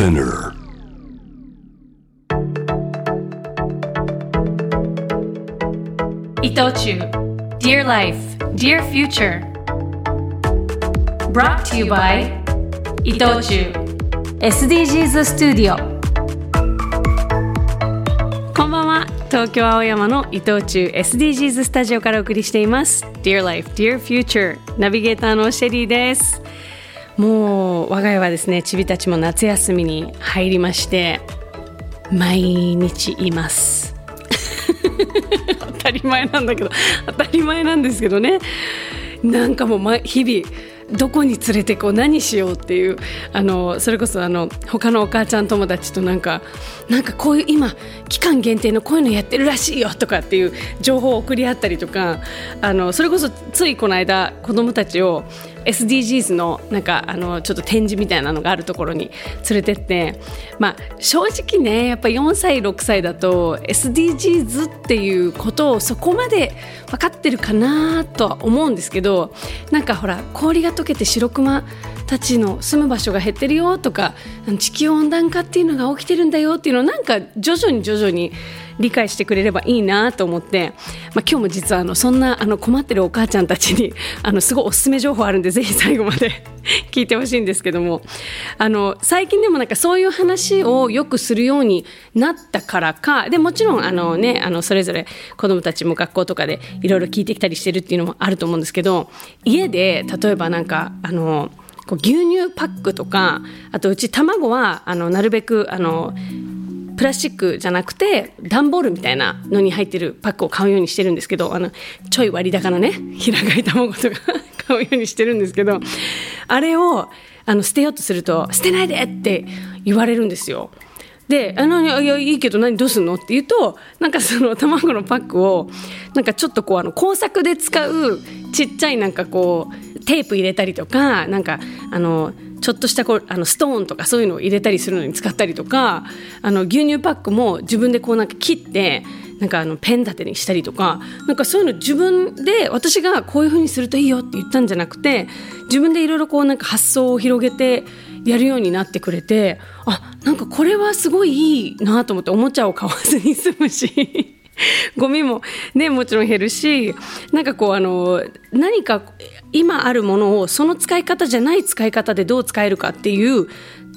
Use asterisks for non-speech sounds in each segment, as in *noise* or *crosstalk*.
Spinner. 伊藤忠 Dear Life, Dear Future Brought to you by 伊藤忠 SDGs スタジオこんばんは東京青山の伊藤忠 SDGs スタジオからお送りしています Dear Life, Dear Future ナビゲーターのシェリーですもう我が家はですねちびたちも夏休みに入りまして毎日います。*laughs* 当たり前なんだけど当たり前なんですけどね。なんかもう日々どこに連れてこう何しようっていうあのそれこそあの他のお母ちゃん友達となんかなんかこういう今期間限定のこういうのやってるらしいよとかっていう情報を送り合ったりとかあのそれこそついこの間子供たちを SDGs のなんかあのちょっと展示みたいなのがあるところに連れてってまあ正直ねやっぱ4歳6歳だと SDGs っていうことをそこまで分かってるかなとは思うんですけどなんかほら氷が溶けて白クマたちの住む場所が減ってるよとか地球温暖化っていうのが起きてるんだよっていうのをなんか徐々に徐々に理解してくれればいいなと思って、まあ、今日も実はあのそんなあの困ってるお母ちゃんたちに *laughs* あのすごいおすすめ情報あるんでぜひ最後まで *laughs* 聞いてほしいんですけどもあの最近でもなんかそういう話をよくするようになったからかでもちろんあの、ね、あのそれぞれ子どもたちも学校とかでいろいろ聞いてきたりしてるっていうのもあると思うんですけど家で例えばなんかあのこう牛乳パックとかあとうち卵はあのなるべくあのプラスチックじゃなくて段ボールみたいなのに入ってるパックを買うようにしてるんですけどあのちょい割高なね平飼い卵とか *laughs* 買うようにしてるんですけどあれをあの捨てようとすると「捨てないで!」って言われるんですよ。で「あのいやいいけど何どうすんの?」って言うとなんかその卵のパックをなんかちょっとこうあの工作で使うちっちゃいなんかこうテープ入れたりとかなんかあのちょっとしたこうあのストーンとかそういうのを入れたりするのに使ったりとかあの牛乳パックも自分でこうなんか切ってなんかあのペン立てにしたりとかなんかそういうの自分で私がこういうふうにするといいよって言ったんじゃなくて自分でいろいろこうなんか発想を広げてやるようになってくれてあなんかこれはすごいいいなと思っておもちゃを買わずに済むし。ゴミもねもちろん減るしなんかこうあの何か今あるものをその使い方じゃない使い方でどう使えるかっていう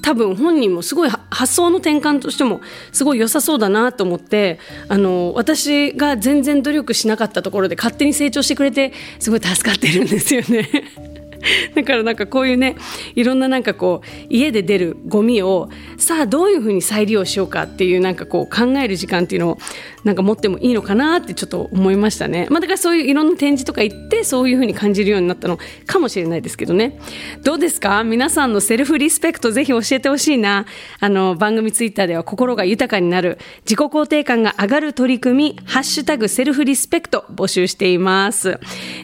多分本人もすごい発想の転換としてもすごい良さそうだなと思ってあの私が全然努力しなかったところで勝手に成長してくれてすごい助かってるんですよね。*laughs* だからなんかこういうねいろんななんかこう家で出るゴミをさあどういうふうに再利用しようかっていうなんかこう考える時間っていうのをなんか持ってもいいのかなってちょっと思いましたね、まあ、だからそういういろんな展示とか行ってそういうふうに感じるようになったのかもしれないですけどね。どうですか？皆さんのセルフリスペクトぜひ教えてほしいな。あの番組ツイッターでは心が豊かになる自己肯定感が上がる取り組みハッシュタグセルフリスペクト募集しています。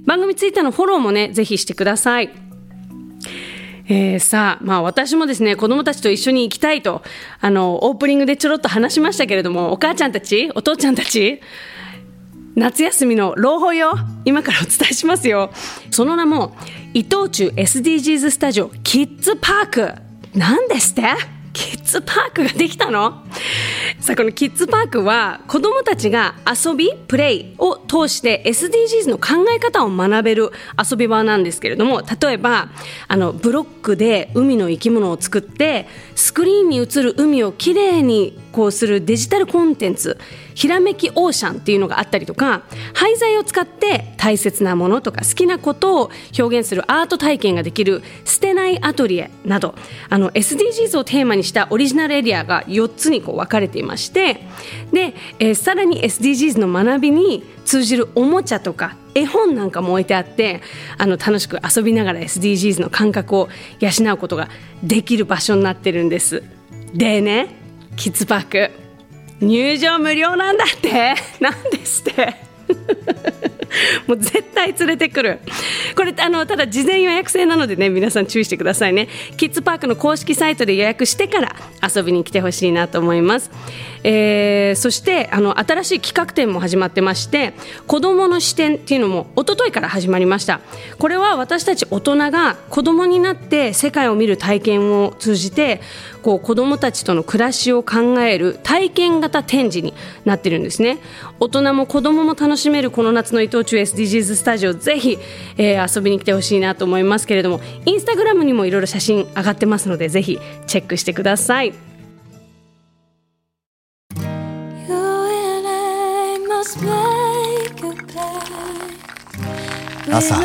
番組ツイッターのフォローもねぜひしてください。えー、さあ、まあ私もですね、子供たちと一緒に行きたいと、あの、オープニングでちょろっと話しましたけれども、お母ちゃんたち、お父ちゃんたち、夏休みの朗報よ。今からお伝えしますよ。その名も伊藤忠 SDGs スタジオキッズパークなんですって？キッズパークができたの？*laughs* さあこのキッズパークは子どもたちが遊びプレイを通して SDGs の考え方を学べる遊び場なんですけれども例えばあのブロックで海の生き物を作ってスクリーンに映る海をきれいにこうするデジタルコンテンツひらめきオーシャンっていうのがあったりとか廃材を使って大切なものとか好きなことを表現するアート体験ができる捨てないアトリエなどあの SDGs をテーマにしたオリジナルエリアが4つにこう分かれていましてで、えー、さらに SDGs の学びに通じるおもちゃとか絵本なんかも置いてあってあの楽しく遊びながら SDGs の感覚を養うことができる場所になってるんです。でねキッズパーク。入場無料なんだって。*laughs* なんですって。*laughs* もう絶対連れてくる。これあのただ事前予約制なのでね皆さん注意してくださいね。キッズパークの公式サイトで予約してから遊びに来てほしいなと思います。えー、そしてあの新しい企画展も始まってまして子どもの視点っていうのも一昨日から始まりました。これは私たち大人が子どもになって世界を見る体験を通じてこう子どもたちとの暮らしを考える体験型展示になってるんですね。大人も子どもも楽しめるこの夏の伊藤忠 SDGs スタジオぜひ、えー、遊びに来てほしいなと思いますけれどもインスタグラムにもいろいろ写真上がってますのでぜひチェックしてください。朝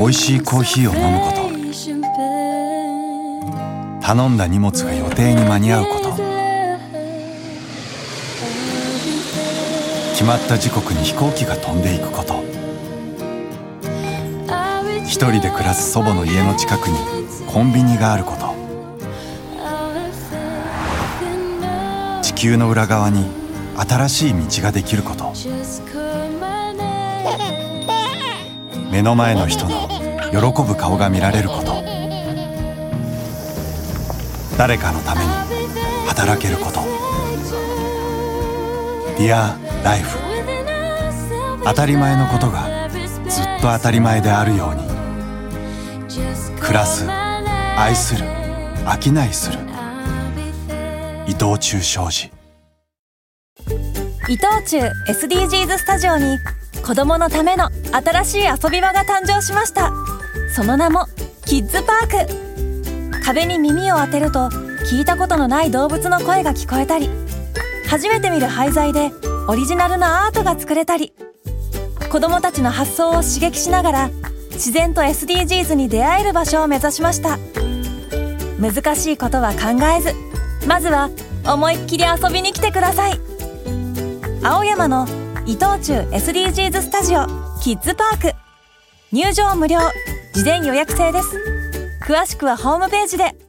おいしいコーヒーを飲むこと。頼んだ荷物が予定に間に合うこと。決まった時刻に飛行機が飛んでいくこと。一人で暮らす祖母の家の近くにコンビニがあること。地球の裏側に新しい道ができること。目の前の人の喜ぶ顔が見られること。誰かのために働けること。Dear Life 当たり前のことがずっと当たり前であるように。暮らす。愛する。商いする。伊藤忠商事伊藤忠 SDGs スタジオに子供のための新しい遊び場が誕生しました。その名もキッズパーク。壁に耳を当てると聞いたことのない動物の声が聞こえたり初めて見る廃材でオリジナルのアートが作れたり子供たちの発想を刺激しながら自然と SDGs に出会える場所を目指しました。難しいことは考えずまずは思いっきり遊びに来てください。青山の伊藤忠 SDGs スタジオキッズパーク入場無料事前予約制です。詳しくはホームページで。